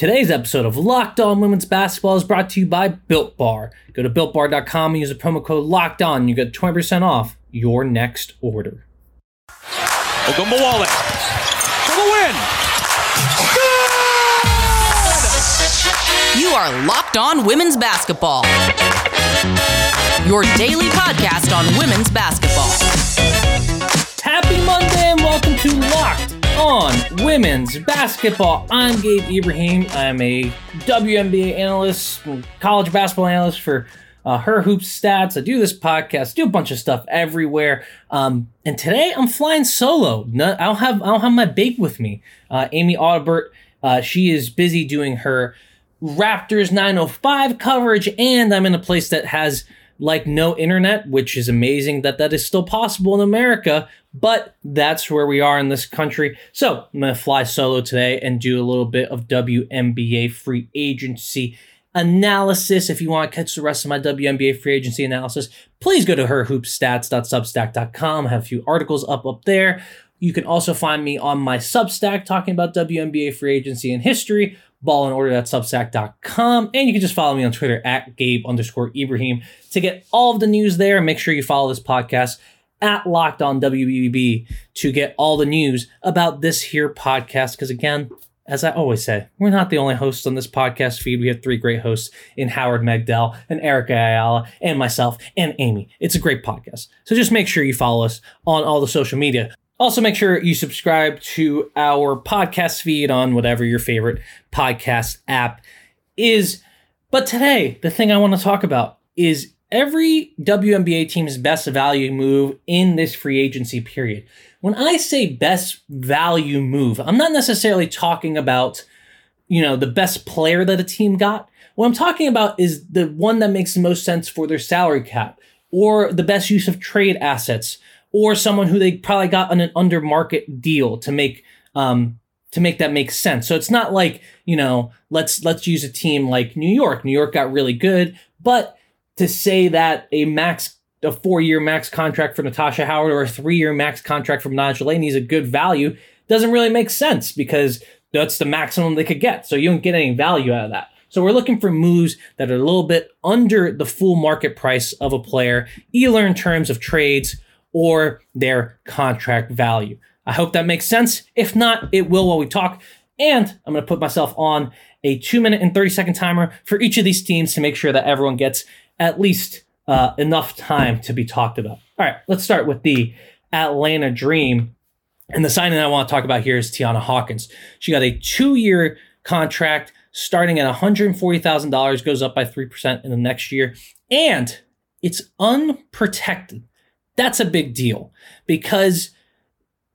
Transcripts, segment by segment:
Today's episode of Locked On Women's Basketball is brought to you by Built Bar. Go to builtbar.com and use the promo code Locked On. You get 20% off your next order. Ogunbowale for the win. You are Locked On Women's Basketball. Your daily podcast on women's basketball. Happy Monday and welcome to Locked On Women's Basketball. I'm Gabe Ibrahim. I'm a WNBA analyst, college basketball analyst for uh, Her Hoops Stats. I do this podcast, do a bunch of stuff everywhere. Um, and today I'm flying solo. No, I don't have I don't have my babe with me. Uh, Amy Audibert. Uh, she is busy doing her Raptors 905 coverage, and I'm in a place that has like no internet, which is amazing that that is still possible in America, but that's where we are in this country. So I'm going to fly solo today and do a little bit of WNBA free agency analysis. If you want to catch the rest of my WNBA free agency analysis, please go to herhoopstats.substack.com. I have a few articles up up there. You can also find me on my Substack talking about WNBA free agency and history ballandorder.substack.com. And you can just follow me on Twitter at Gabe underscore Ibrahim to get all of the news there. Make sure you follow this podcast at Locked On WBB to get all the news about this here podcast. Because again, as I always say, we're not the only hosts on this podcast feed. We have three great hosts in Howard Megdal and Erica Ayala and myself and Amy. It's a great podcast. So just make sure you follow us on all the social media. Also, make sure you subscribe to our podcast feed on whatever your favorite podcast app is. But today, the thing I want to talk about is every WNBA team's best value move in this free agency period. When I say best value move, I'm not necessarily talking about, you know, the best player that a team got. What I'm talking about is the one that makes the most sense for their salary cap or the best use of trade assets or someone who they probably got on an under market deal to make um, to make that make sense. So it's not like you know let's let's use a team like New York. New York got really good, but to say that a max a four year max contract for Natasha Howard or a three year max contract from Nijah Laney is a good value doesn't really make sense because that's the maximum they could get. So you don't get any value out of that. So we're looking for moves that are a little bit under the full market price of a player, either in terms of trades or their contract value. I hope that makes sense. If not, it will while we talk. And I'm going to put myself on a two minute and 30 second timer for each of these teams to make sure that everyone gets at least uh, enough time to be talked about. All right, let's start with the Atlanta Dream. And the signing I want to talk about here is Tianna Hawkins. She got a two year contract starting at $140,000, goes up by 3% in the next year. And it's unprotected. That's a big deal because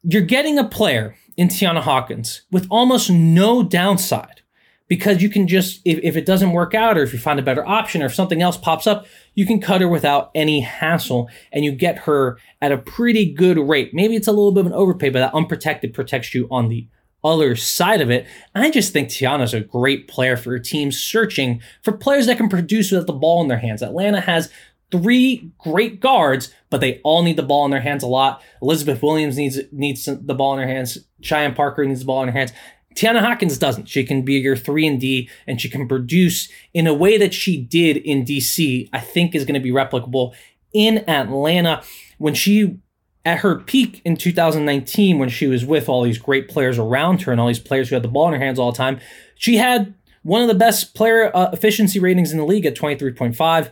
you're getting a player in Tianna Hawkins with almost no downside because you can just, if, if it doesn't work out or if you find a better option or if something else pops up, you can cut her without any hassle and you get her at a pretty good rate. Maybe it's a little bit of an overpay, but that unprotected protects you on the other side of it. I just think Tianna's a great player for a team searching for players that can produce with the ball in their hands. Atlanta has three great guards, but they all need the ball in their hands a lot. Elizabeth Williams needs needs the ball in her hands. Cheyenne Parker needs the ball in her hands. Tianna Hawkins doesn't. She can be your three and D, and she can produce in a way that she did in DC. I think is going to be replicable in Atlanta when she at her peak in 2019 when she was with all these great players around her and all these players who had the ball in her hands all the time. She had one of the best player uh, efficiency ratings in the league at 23.5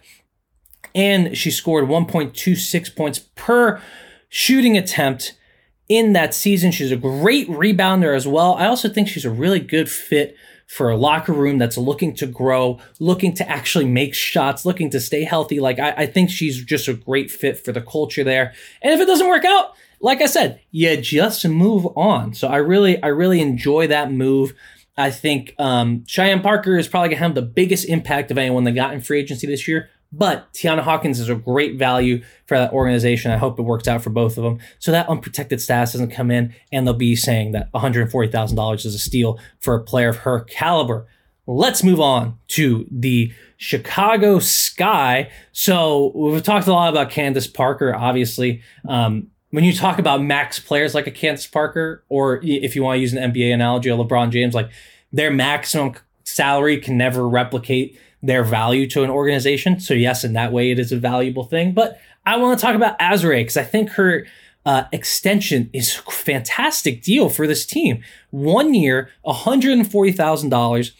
and she scored 1.26 points per shooting attempt in that season. She's a great rebounder as well. I also think she's a really good fit for a locker room that's looking to grow, looking to actually make shots, looking to stay healthy. Like, I, I think she's just a great fit for the culture there. And if it doesn't work out, like I said, you just move on. So I really, I really enjoy that move. I think um, Cheyenne Parker is probably gonna have the biggest impact of anyone that got in free agency this year. But Tianna Hawkins is a great value for that organization. I hope it works out for both of them. So that unprotected status doesn't come in, and they'll be saying that $140,000 is a steal for a player of her caliber. Let's move on to the Chicago Sky. So we've talked a lot about Candace Parker, obviously. Um, when you talk about max players like a Candace Parker, or if you want to use an NBA analogy, a LeBron James, like their maximum salary can never replicate their value to an organization. So yes, in that way, it is a valuable thing. But I want to talk about Azurá because I think her uh, extension is a fantastic deal for this team. One year, $140,000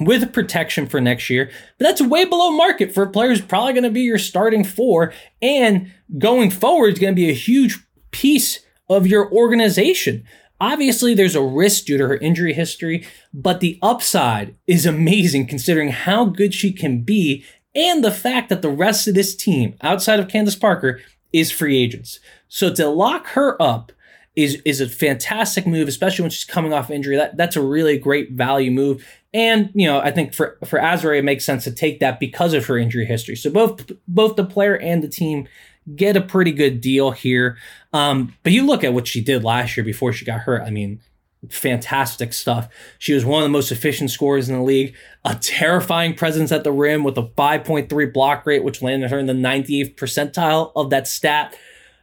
with protection for next year. But that's way below market for a player who's probably going to be your starting four. And going forward is going to be a huge piece of your organization. Obviously, there's a risk due to her injury history, but the upside is amazing considering how good she can be and the fact that the rest of this team, outside of Candace Parker, is free agents. So to lock her up is is a fantastic move, especially when she's coming off injury. That that's a really great value move. And you know, I think for for Azurá, it makes sense to take that because of her injury history. So both both the player and the team get a pretty good deal here. Um, but you look at what she did last year before she got hurt. I mean, fantastic stuff. She was one of the most efficient scorers in the league, a terrifying presence at the rim with a 5.3 block rate, which landed her in the 98th percentile of that stat.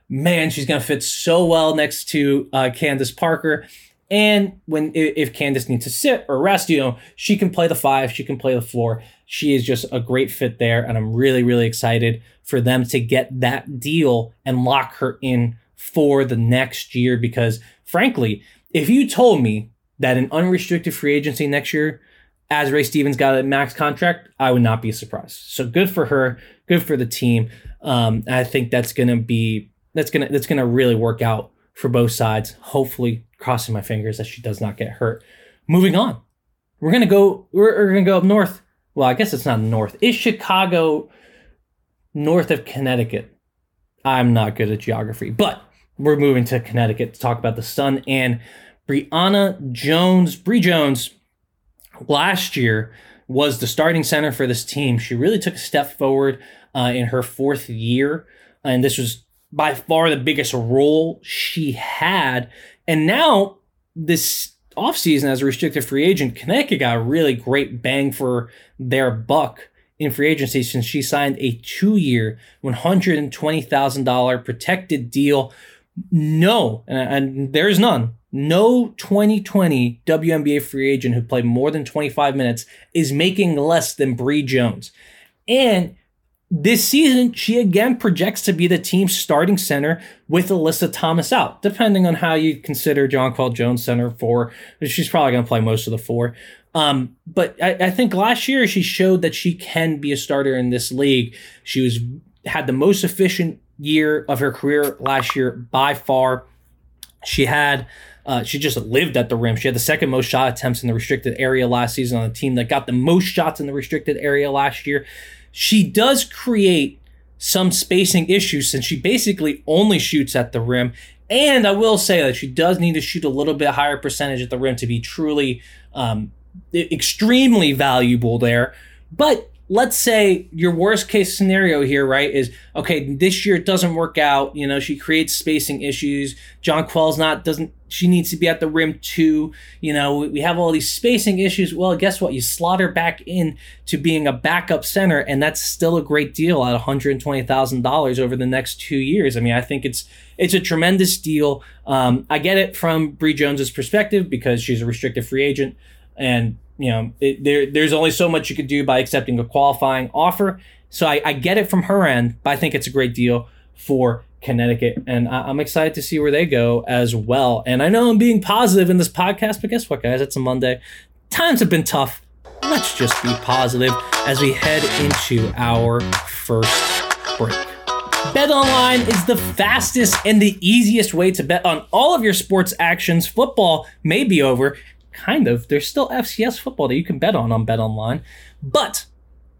Man, she's going to fit so well next to uh, Candace Parker. And when if Candace needs to sit or rest, you know, she can play the five, she can play the floor. She is just a great fit there, and I'm really, really excited for them to get that deal and lock her in for the next year. Because frankly, if you told me that an unrestricted free agency next year, Azurá Stevens got a max contract, I would not be surprised. So good for her, good for the team. Um, I think that's gonna be that's gonna that's gonna really work out for both sides. Hopefully, crossing my fingers that she does not get hurt. Moving on, we're gonna go. We're, we're gonna go up north. Well, I guess it's not north. Is Chicago north of Connecticut? I'm not good at geography, but we're moving to Connecticut to talk about the Sun and Brionna Jones. Bree Jones last year was the starting center for this team. She really took a step forward uh, in her fourth year, and this was by far the biggest role she had. And now, this offseason as a restricted free agent, Connecticut got a really great bang for their buck in free agency since she signed a two year, $120,000 protected deal. No, and, and there's none. No 2020 WNBA free agent who played more than 25 minutes is making less than Bree Jones. And this season, she again projects to be the team's starting center with Alyssa Thomas out, depending on how you consider John Jonquel Jones center four. She's probably going to play most of the four. Um, but I, I, think last year she showed that she can be a starter in this league. She was had the most efficient year of her career last year by far. She had uh, she just lived at the rim. She had the second most shot attempts in the restricted area last season on a team that got the most shots in the restricted area last year she does create some spacing issues since she basically only shoots at the rim. And I will say that she does need to shoot a little bit higher percentage at the rim to be truly um, extremely valuable there. But let's say your worst case scenario here, right, is okay, this year it doesn't work out. You know, she creates spacing issues. Jonquel's not, doesn't, she needs to be at the rim too. You know, we have all these spacing issues. Well, guess what? You slot her back in to being a backup center, and that's still a great deal at $120,000 over the next two years. I mean, I think it's, it's a tremendous deal. Um, I get it from Bree Jones's perspective because she's a restricted free agent and you know, it, there there's only so much you could do by accepting a qualifying offer. So I, I get it from her end, but I think it's a great deal for Connecticut, and I, am excited to see where they go as well. And I know I'm being positive in this podcast, but guess what, guys? It's a Monday. Times have been tough. Let's just be positive as we head into our first break. Bet online is the fastest and the easiest way to bet on all of your sports actions. Football may be over, kind of. There's still FCS football that you can bet on on Bet Online, but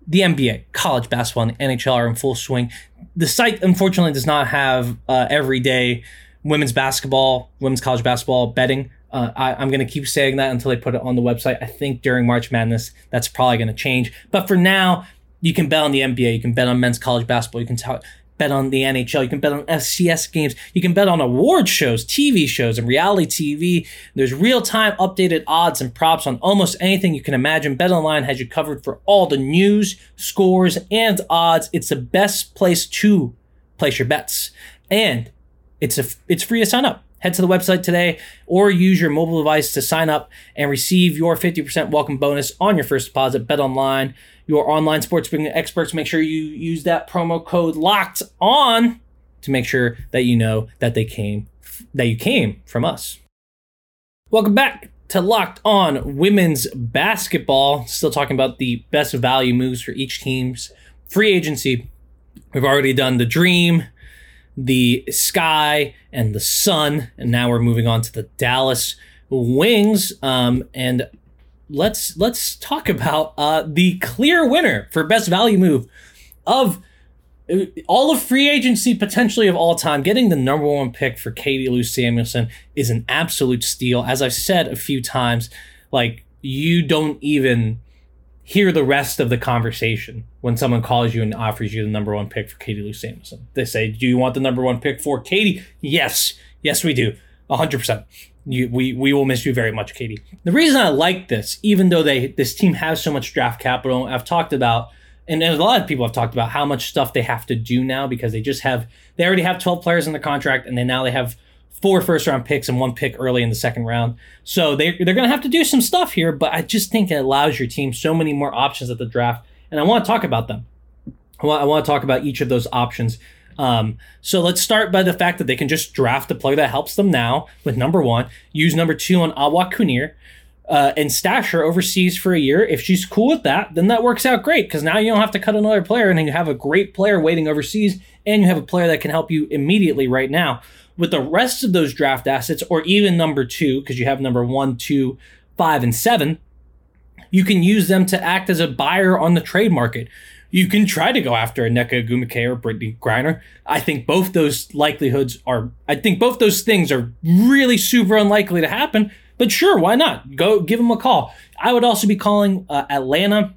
the NBA, college basketball, and the NHL are in full swing. The site unfortunately does not have uh, everyday women's basketball, women's college basketball betting. Uh, I, am going to keep saying that until they put it on the website. I think during March Madness, that's probably going to change. But for now, you can bet on the NBA. You can bet on men's college basketball. You can t- bet on the NHL. You can bet on FCS games. You can bet on award shows, TV shows, and reality TV. There's real time updated odds and props on almost anything you can imagine. BetOnline has you covered for all the news, scores, and odds. It's the best place to place your bets. And it's a, it's free to sign up. Head to the website today or use your mobile device to sign up and receive your 50% welcome bonus on your first deposit. Bet online, your online sports betting experts. Make sure you use that promo code locked on to make sure that you know that they came that you came from us. Welcome back to Locked On Women's Basketball. Still talking about the best value moves for each team's free agency. We've already done the Dream, the Sky, and the Sun, and now we're moving on to the Dallas Wings. Um, and let's let's talk about uh, the clear winner for best value move of all of free agency potentially of all time, getting the number one pick for Katie Lou Samuelson is an absolute steal. As I've said a few times, like you don't even hear the rest of the conversation when someone calls you and offers you the number one pick for Katie Lou Samuelson. They say, "Do you want the number one pick for Katie?" Yes, yes, we do, hundred percent. We we will miss you very much, Katie. The reason I like this, even though they this team has so much draft capital, I've talked about and a lot of people have talked about how much stuff they have to do now because they just have they already have 12 players in the contract and then now they have four first round picks and one pick early in the second round so they, they're going to have to do some stuff here but i just think it allows your team so many more options at the draft and i want to talk about them i want, I want to talk about each of those options um, so let's start by the fact that they can just draft a player that helps them now with number one use number two on Awak Kuier uh, and stash her overseas for a year. If she's cool with that, then that works out great because now you don't have to cut another player and then you have a great player waiting overseas and you have a player that can help you immediately right now. With the rest of those draft assets, or even number two, because you have number one, two, five, and seven, you can use them to act as a buyer on the trade market. You can try to go after a Nneka Ogwumike or Brittney Griner. I think both those likelihoods are, I think both those things are really super unlikely to happen but sure, why not? Go give them a call. I would also be calling uh, Atlanta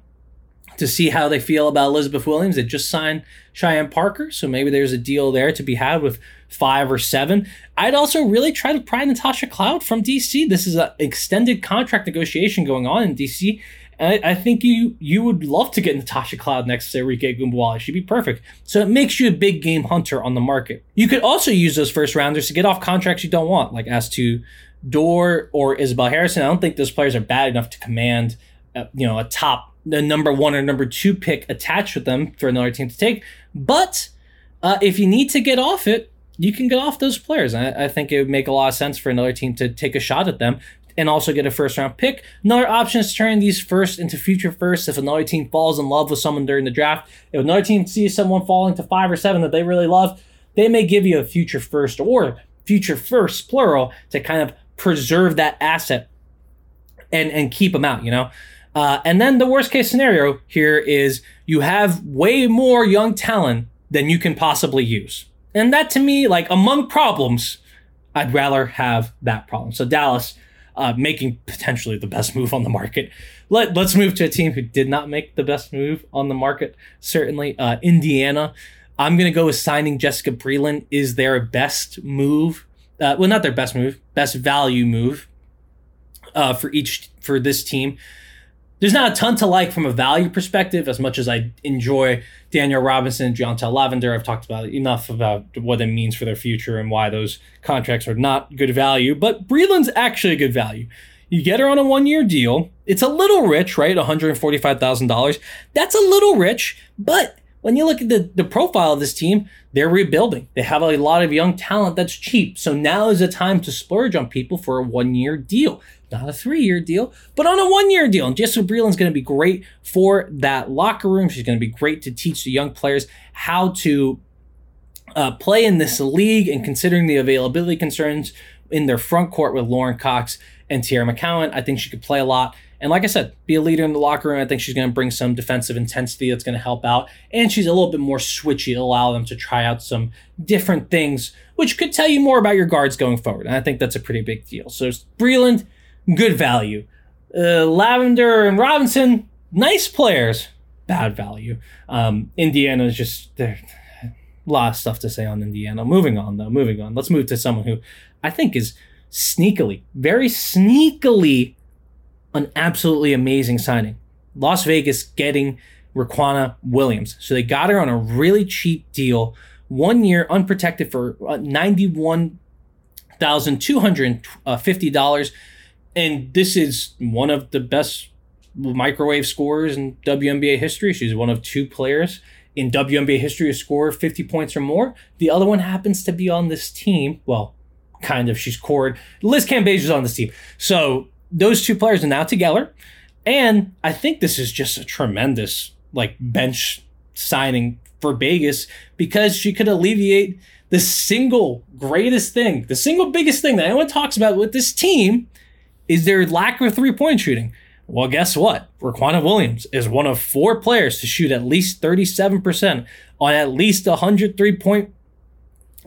to see how they feel about Elizabeth Williams. They just signed Cheyenne Parker, so maybe there's a deal there to be had with five or seven. I'd also really try to pry Natasha Cloud from DC. This is an extended contract negotiation going on in DC. And I, I think you you would love to get Natasha Cloud next to Arike Ogunbowale. She'd be perfect. So it makes you a big game hunter on the market. You could also use those first rounders to get off contracts you don't want, like as to Dore or Isabelle Harrison. I don't think those players are bad enough to command, uh, you know, a top, the number one or number two pick attached with them for another team to take. But uh, if you need to get off it, you can get off those players. I, I think it would make a lot of sense for another team to take a shot at them and also get a first round pick. Another option is turning these first into future first if another team falls in love with someone during the draft. If another team sees someone falling to five or seven that they really love, they may give you a future first or future first plural to kind of preserve that asset and and keep them out, you know. Uh, and then the worst case scenario here is you have way more young talent than you can possibly use. And that to me, like among problems, I'd rather have that problem. So Dallas uh, making potentially the best move on the market. Let, let's move to a team who did not make the best move on the market. Certainly, uh, Indiana. I'm going to go with signing Jessica Breland is their best move uh, well, not their best move, best value move uh, for each for this team. There's not a ton to like from a value perspective, as much as I enjoy Danielle Robinson, Jantel Lavender. I've talked about enough about what it means for their future and why those contracts are not good value. But Breland's actually a good value. You get her on a one year deal. It's a little rich, right? $145,000. That's a little rich, but when you look at the, the profile of this team, they're rebuilding. They have a lot of young talent that's cheap. So now is a time to splurge on people for a one year deal. Not a three year deal, but on a one year deal. And Jessica Breland's going to be great for that locker room. She's going to be great to teach the young players how to uh, play in this league and considering the availability concerns in their front court with Lauren Cox and Teaira McCowan. I think she could play a lot. And like I said, be a leader in the locker room. I think she's going to bring some defensive intensity that's going to help out. And she's a little bit more switchy to allow them to try out some different things, which could tell you more about your guards going forward. And I think that's a pretty big deal. So Breland, good value. Uh, Lavender and Robinson, nice players, bad value. Um, Indiana is just there. A lot of stuff to say on Indiana. Moving on though, moving on. Let's move to someone who I think is sneakily, very sneakily an absolutely amazing signing. Las Vegas getting Riquna Williams. So they got her on a really cheap deal, one year unprotected for uh, 91 thousand two hundred fifty dollars, and this is one of the best microwave scorers in WNBA history. She's one of two players in WNBA history to score 50 points or more. The other one happens to be on this team. Well, kind of. She's scored. Liz Cambage is on this team. So those two players are now together. And I think this is just a tremendous like bench signing for Vegas because she could alleviate the single greatest thing, the single biggest thing that anyone talks about with this team is their lack of three point shooting. Well, guess what? Riquna Williams is one of four players to shoot at least 37% on at least 103 point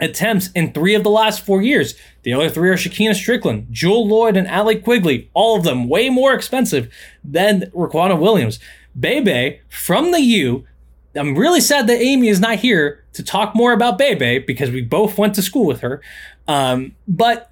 attempts in three of the last four years. The other three are Shekinna Stricklen, Jewell Loyd, and Allie Quigley. All of them way more expensive than Riquna Williams. Bebe from the U. I'm really sad that Amy is not here to talk more about Bebe because we both went to school with her. Um, but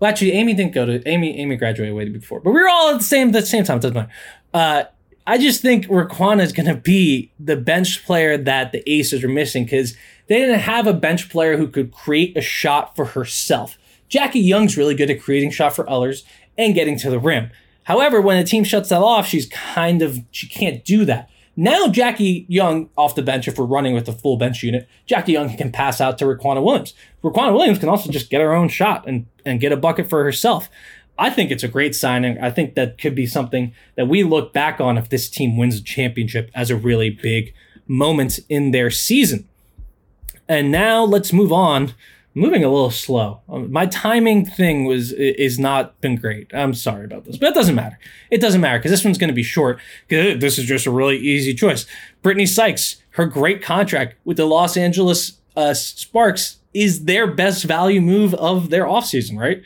well, actually, Amy didn't go to Amy. Amy graduated way before, but we were all at the same the same time. Doesn't matter. Uh, I just think Riquna is going to be the bench player that the Aces are missing because they didn't have a bench player who could create a shot for herself. Jackie Young's really good at creating shot for others and getting to the rim. However, when a team shuts that off, she's kind of she can't do that. Now Jackie Young off the bench, if we're running with the full bench unit, Jackie Young can pass out to Riquna Williams. Riquna Williams can also just get her own shot and, and get a bucket for herself. I think it's a great signing. I think that could be something that we look back on if this team wins a championship as a really big moment in their season. And now let's move on moving a little slow. Um, my timing thing was is not been great. I'm sorry about this, but it doesn't matter. It doesn't matter because this one's going to be short. This is just a really easy choice. Brittney Sykes, her great contract with the Los Angeles uh, Sparks is their best value move of their offseason, right?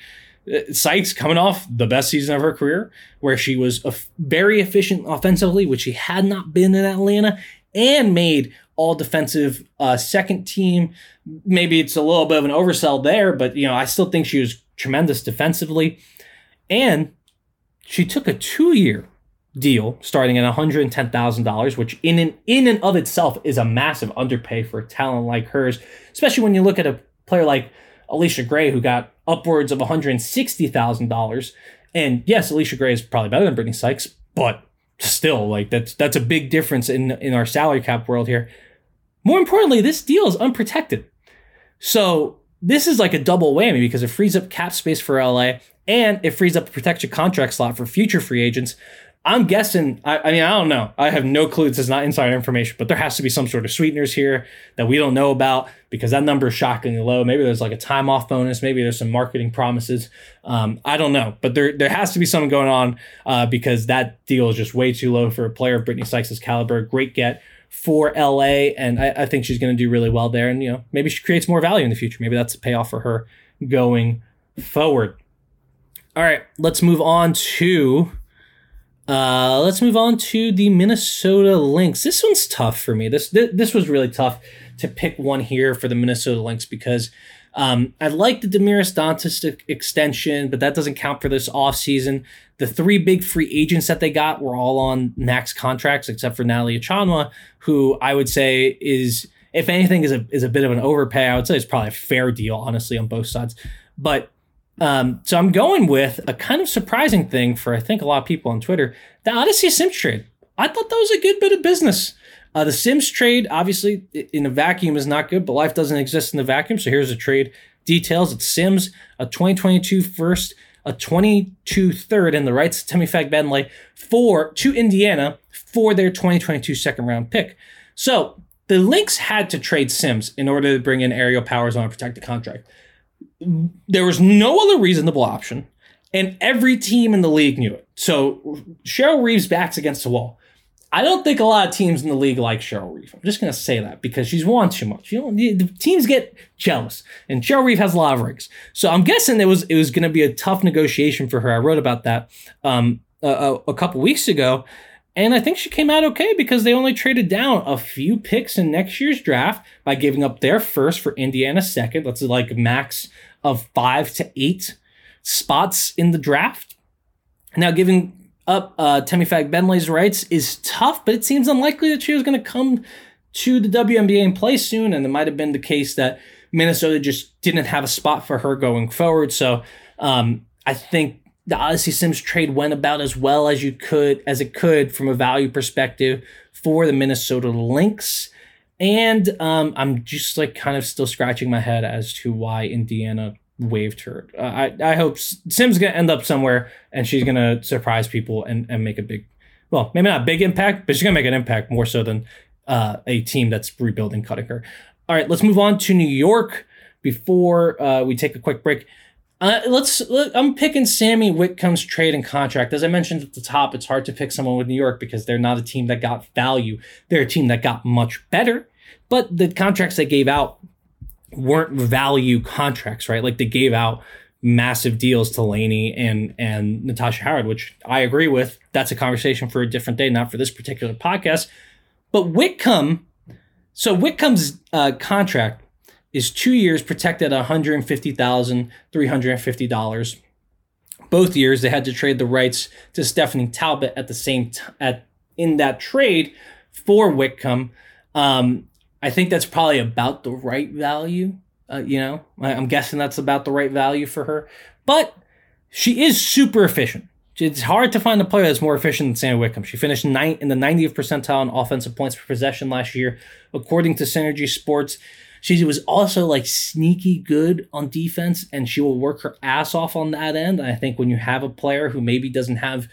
Uh, Sykes coming off the best season of her career, where she was very efficient offensively, which she had not been in Atlanta, and made all defensive uh, second team. Maybe it's a little bit of an oversell there, but you know I still think she was tremendous defensively, and she took a two year deal starting at $110,000, which in and in and of itself is a massive underpay for a talent like hers, especially when you look at a player like Allisha Gray who got upwards of $160,000. And yes, Allisha Gray is probably better than Brittney Sykes, but still like that's that's a big difference in in our salary cap world here. More importantly, this deal is unprotected. So this is like a double whammy because it frees up cap space for LA and it frees up a protected contract slot for future free agents. I'm guessing, I, I, mean, I don't know. I have no clue. This is not insider information, but there has to be some sort of sweeteners here that we don't know about because that number is shockingly low. Maybe there's like a time off bonus. Maybe there's some marketing promises. Um, I don't know, but there, there has to be something going on uh, because that deal is just way too low for a player of Brittney Sykes' caliber. Great get for LA, and I, I think she's going to do really well there. And you know, maybe she creates more value in the future. Maybe that's a payoff for her going forward. All right, let's move on to. Uh, let's move on to the Minnesota Lynx. This one's tough for me. This this, this was really tough to pick one here for the Minnesota Lynx because um, I like the Damiris Dantas extension, but that doesn't count for this offseason. The three big free agents that they got were all on max contracts, except for Natalie Achonwa, who I would say is, if anything, is a is a bit of an overpay. I would say it's probably a fair deal, honestly, on both sides. But um, so I'm going with a kind of surprising thing for I think a lot of people on Twitter, the Odyssey Sims trade. I thought that was a good bit of business. Uh, the Sims trade, obviously, in a vacuum is not good, but life doesn't exist in the vacuum. So here's the trade details. It's Sims, a 2022 first, a 22 third, and the rights to Temi Fagbenle for to Indiana for their 2022 second round pick. So the Lynx had to trade Sims in order to bring in Aerial Powers on a protected contract. There was no other reasonable option, and every team in the league knew it. So Cheryl Reeves backs against the wall. I don't think a lot of teams in the league like Cheryl Reeve. I'm just going to say that because she's won too much. You know, the teams get jealous, and Cheryl Reeve has a lot of rings. So I'm guessing it was it was going to be a tough negotiation for her. I wrote about that um, a, a couple weeks ago, and I think she came out okay because they only traded down a few picks in next year's draft by giving up their first for Indiana second. That's like max of five to eight spots in the draft. Now giving up uh, Temi Fagbenle's rights is tough, but it seems unlikely that she was going to come to the WNBA and play soon. And it might have been the case that Minnesota just didn't have a spot for her going forward. So um, I think the Odyssey Sims trade went about as well as you could as it could from a value perspective for the Minnesota Lynx. And um, I'm just like kind of still scratching my head as to why Indiana waived her. Uh, I I hope Sim's gonna end up somewhere and she's gonna surprise people and and make a big, well maybe not big impact, but she's gonna make an impact more so than uh, a team that's rebuilding cutting her. All right, let's move on to New York before uh, we take a quick break. Uh, let's. Look, I'm picking Sami Whitcomb's trade and contract. As I mentioned at the top, it's hard to pick someone with New York because they're not a team that got value. They're a team that got much better, but the contracts they gave out weren't value contracts, right? Like they gave out massive deals to Laney and and Natasha Howard, which I agree with. That's a conversation for a different day, not for this particular podcast. But Whitcomb, so Whitcomb's uh, contract is two years protected at $150,350. Both years they had to trade the rights to Stephanie Talbot at the same t- at in that trade for Whitcomb. Um, I think that's probably about the right value. Uh, you know, I, I'm guessing that's about the right value for her. But she is super efficient. It's hard to find a player that's more efficient than Sami Whitcomb. She finished ninth in the 90th percentile in offensive points per possession last year, according to Synergy Sports. She was also like sneaky good on defense, and she will work her ass off on that end. I think when you have a player who maybe doesn't have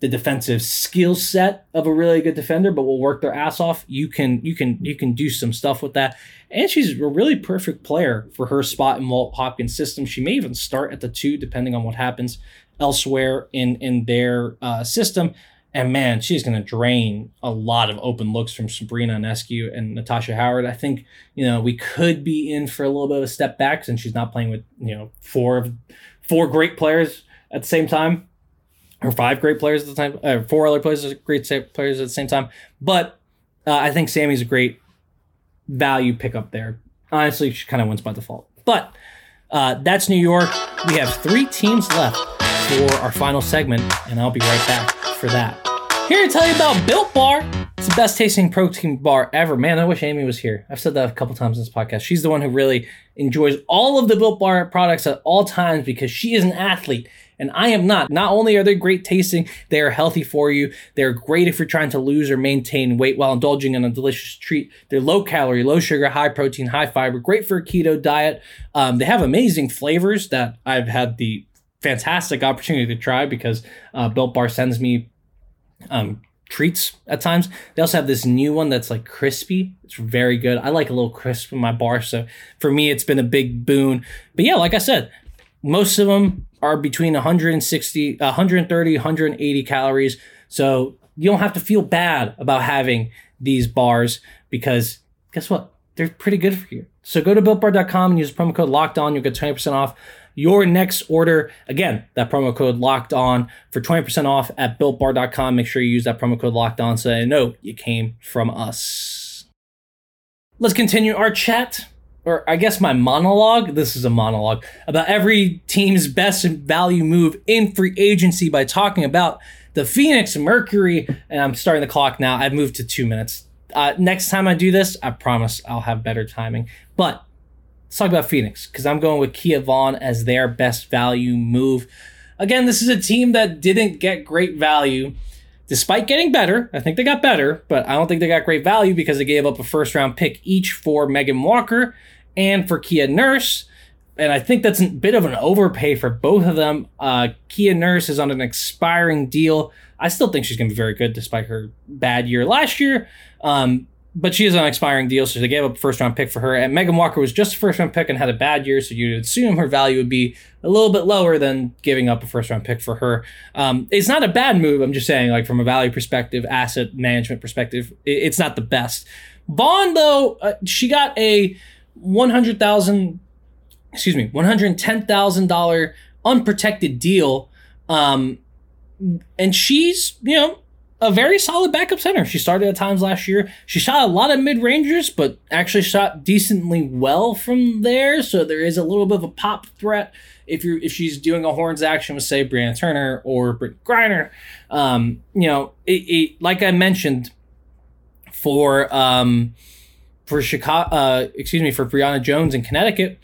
the defensive skill set of a really good defender, but will work their ass off, you can you can you can do some stuff with that. And she's a really perfect player for her spot in Walt Hopkins' system. She may even start at the two, depending on what happens elsewhere in in their uh, system. And man, she's going to drain a lot of open looks from Sabrina Ionescu and Natasha Howard. I think you know we could be in for a little bit of a step back since she's not playing with you know four of four great players at the same time, or five great players at the time, uh, four other players great players at the same time. But uh, I think Sami's a great value pickup there. Honestly, she kind of wins by default. But uh, that's New York. We have three teams left for our final segment, and I'll be right back for that. Here to tell you about Built Bar. It's the best tasting protein bar ever. Man, I wish Amy was here. I've said that a couple times in this podcast. She's the one who really enjoys all of the Built Bar products at all times because she is an athlete and I am not. Not only are they great tasting, they are healthy for you. They're great if you're trying to lose or maintain weight while indulging in a delicious treat. They're low calorie, low sugar, high protein, high fiber, great for a keto diet. Um, they have amazing flavors that I've had the fantastic opportunity to try because uh, Built Bar sends me um, treats at times. They also have this new one that's like crispy. It's very good. I like a little crisp in my bar, so for me, it's been a big boon. But yeah, like I said, most of them are between 160, 130, 180 calories. So you don't have to feel bad about having these bars because guess what? They're pretty good for you. So go to builtbar.com and use promo code locked on. You'll get 20% off your next order. Again, that promo code locked on for 20% off at builtbar.com. Make sure you use that promo code locked on so they know you came from us. Let's continue our chat, or I guess my monologue. This is a monologue about every team's best value move in free agency by talking about the Phoenix Mercury. And I'm starting the clock now. I've moved to two minutes. Uh, next time I do this, I promise I'll have better timing. But let's talk about Phoenix because I'm going with Kia Vaughn as their best value move. Again, this is a team that didn't get great value despite getting better. I think they got better, but I don't think they got great value because they gave up a first round pick each for Megan Walker and for Kia Nurse. And I think that's a bit of an overpay for both of them. Uh, Kia Nurse is on an expiring deal. I still think she's going to be very good despite her bad year last year. Um, but she is an expiring deal, so they gave up a first round pick for her. And Megan Walker was just a first round pick and had a bad year, so you'd assume her value would be a little bit lower than giving up a first round pick for her. Um, it's not a bad move. I'm just saying, like from a value perspective, asset management perspective, it's not the best. Vaughn, though, uh, she got a one hundred thousand, excuse me, one hundred ten thousand dollar unprotected deal, um, and she's you know a very solid backup center. She started at times last year. She shot a lot of mid rangers, but actually shot decently well from there. So there is a little bit of a pop threat if you're if she's doing a horns action with say Brianna Turner or Britt Griner. Um, you know, it, it, like I mentioned for um, for Chicago, uh, excuse me, for Brionna Jones in Connecticut,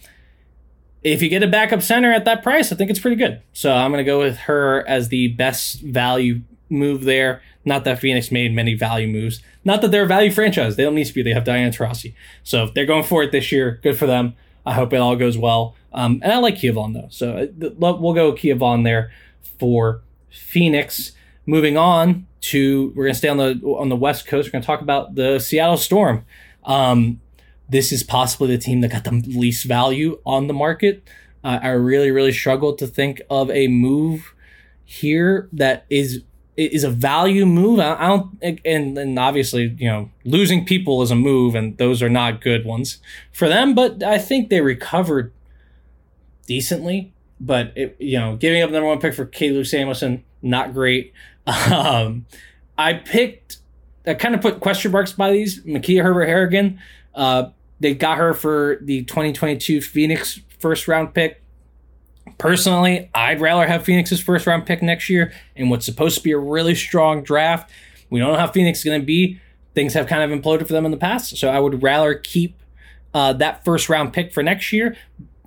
if you get a backup center at that price, I think it's pretty good. So I'm going to go with her as the best value move there. Not that Phoenix made many value moves. Not that they're a value franchise. They don't need to be. They have Diana Taurasi. So if they're going for it this year, good for them. I hope it all goes well. Um, and I like Kia Vaughn though. So uh, we'll go Kia Vaughn there for Phoenix. Moving on to, we're going to stay on the on the West Coast. We're going to talk about the Seattle Storm. Um, this is possibly the team that got the least value on the market. Uh, I really, really struggled to think of a move here that is is a value move. I, don't, and obviously, you know, losing people is a move, and those are not good ones for them. But I think they recovered decently. But it, you know, giving up number one pick for Kaylu Samuelson, not great. Um, I picked, I kind of put question marks by these. Mikiah Herbert Harrigan, uh, they got her for the 2022 Phoenix first round pick. Personally, I'd rather have Phoenix's first round pick next year in what's supposed to be a really strong draft. We don't know how Phoenix is going to be. Things have kind of imploded for them in the past. So I would rather keep uh, that first round pick for next year.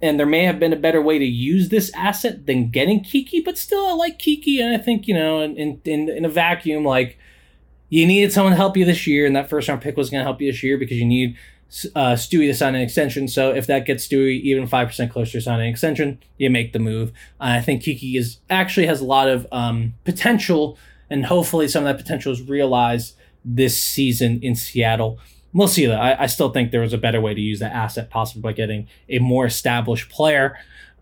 And there may have been a better way to use this asset than getting Kiki, but still, I like Kiki. And I think, you know, in, in, in a vacuum, like you needed someone to help you this year, and that first round pick was going to help you this year because you need uh, Stewie to sign an extension. So if that gets Stewie even five percent closer to signing an extension, you make the move. Uh, I think Kiki is actually has a lot of um, potential, and hopefully some of that potential is realized this season in Seattle. We'll see though. I, I still think there was a better way to use that asset, possibly by getting a more established player.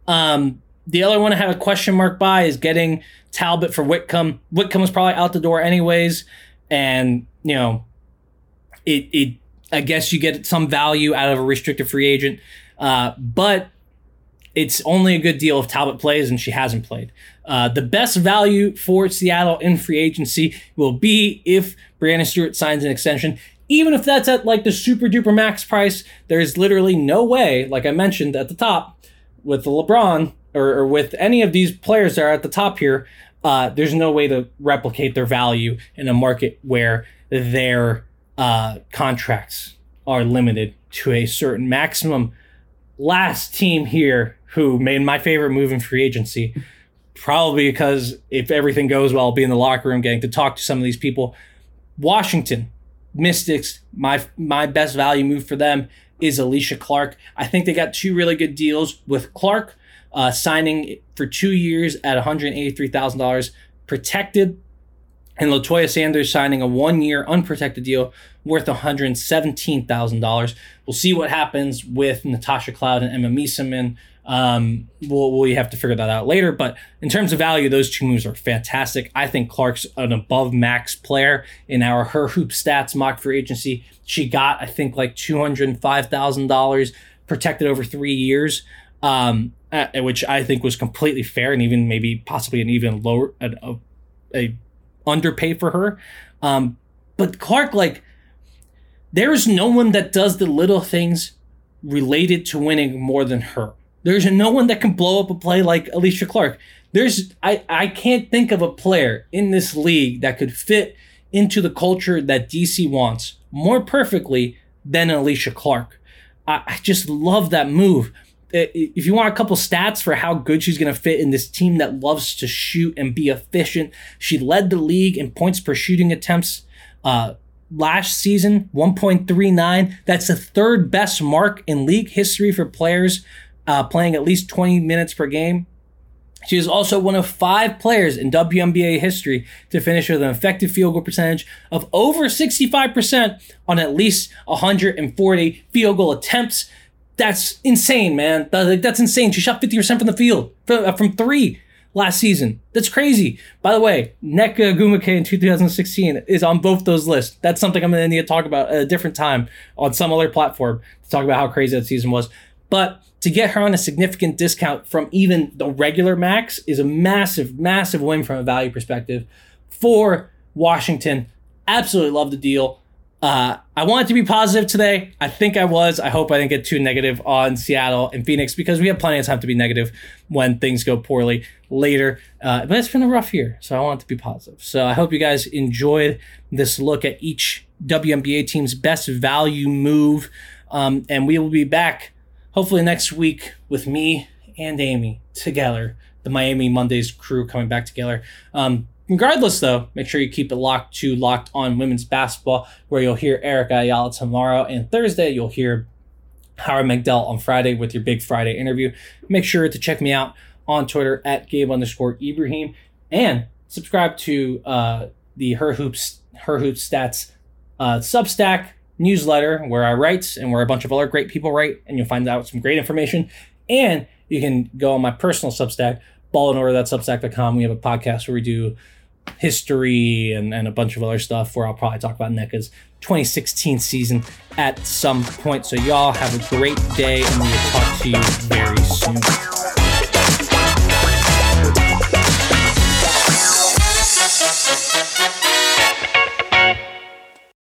Um, the other one I have a question mark by is getting Talbot for Whitcomb. Whitcomb was probably out the door anyways, and you know, it it I guess you get some value out of a restricted free agent, uh, but it's only a good deal if Talbot plays and she hasn't played. Uh, the best value for Seattle in free agency will be if Breanna Stewart signs an extension. Even if that's at like the super duper max price, there's literally no way, like I mentioned at the top, with the LeBron or, or with any of these players that are at the top here, uh, there's no way to replicate their value in a market where they're uh, contracts are limited to a certain maximum. Last team here who made my favorite move in free agency, probably because if everything goes well, I'll be in the locker room getting to talk to some of these people. Washington Mystics, my my best value move for them is Alysha Clark. I think they got two really good deals with Clark uh, signing for two years at $183,000 protected and Latoya Sanders signing a one year unprotected deal worth $117,000. We'll see what happens with Natasha Cloud and Emma Meesseman. Um, we'll, we have to figure that out later. But in terms of value, those two moves are fantastic. I think Clark's an above max player in our her hoop stats mock free agency. She got, I think, like $205,000 protected over three years. Um, which I think was completely fair and even maybe possibly an even lower a, a underpay for her. Um, but Clark, like, there is no one that does the little things related to winning more than her. There's no one that can blow up a play like Alysha Clark. There's I, I can't think of a player in this league that could fit into the culture that DC wants more perfectly than Alysha Clark. I, I just love that move if you want a couple stats for how good she's going to fit in this team that loves to shoot and be efficient, she led the league in points per shooting attempts uh, last season, 1.39. That's the third best mark in league history for players uh, playing at least 20 minutes per game. She is also one of five players in WNBA history to finish with an effective field goal percentage of over 65% on at least 140 field goal attempts. That's insane, man. That's insane. She shot 50% from the field, from, uh, three last season. That's crazy. By the way, Nneka Ogwumike in 2016 is on both those lists. That's something I'm going to need to talk about at a different time on some other platform to talk about how crazy that season was. But to get her on a significant discount from even the regular max is a massive, massive win from a value perspective for Washington. Absolutely love the deal. Uh, I wanted to be positive today. I think I was. I hope I didn't get too negative on Seattle and Phoenix because we have plenty of time to be negative when things go poorly later. Uh, but it's been a rough year, so I want to be positive. So I hope you guys enjoyed this look at each WNBA team's best value move. Um, and we will be back hopefully next week with me and Amy together. The Miami Mondays crew coming back together. Um, regardless, though, make sure you keep it locked to Locked On Women's Basketball, where you'll hear Erica Ayala tomorrow, and Thursday you'll hear Howard Megdal on Friday with your Big Friday interview. Make sure to check me out on Twitter at Gabe underscore Ibrahim and subscribe to uh, the Her Hoops Her Hoops Stats uh, Substack newsletter where I write and where a bunch of other great people write, and you'll find out some great information. And you can go on my personal Substack, ball in order that substack.com. We have a podcast where we do history and, and a bunch of other stuff where I'll probably talk about Nneka's 2016 season at some point. So y'all have a great day and we'll talk to you very soon.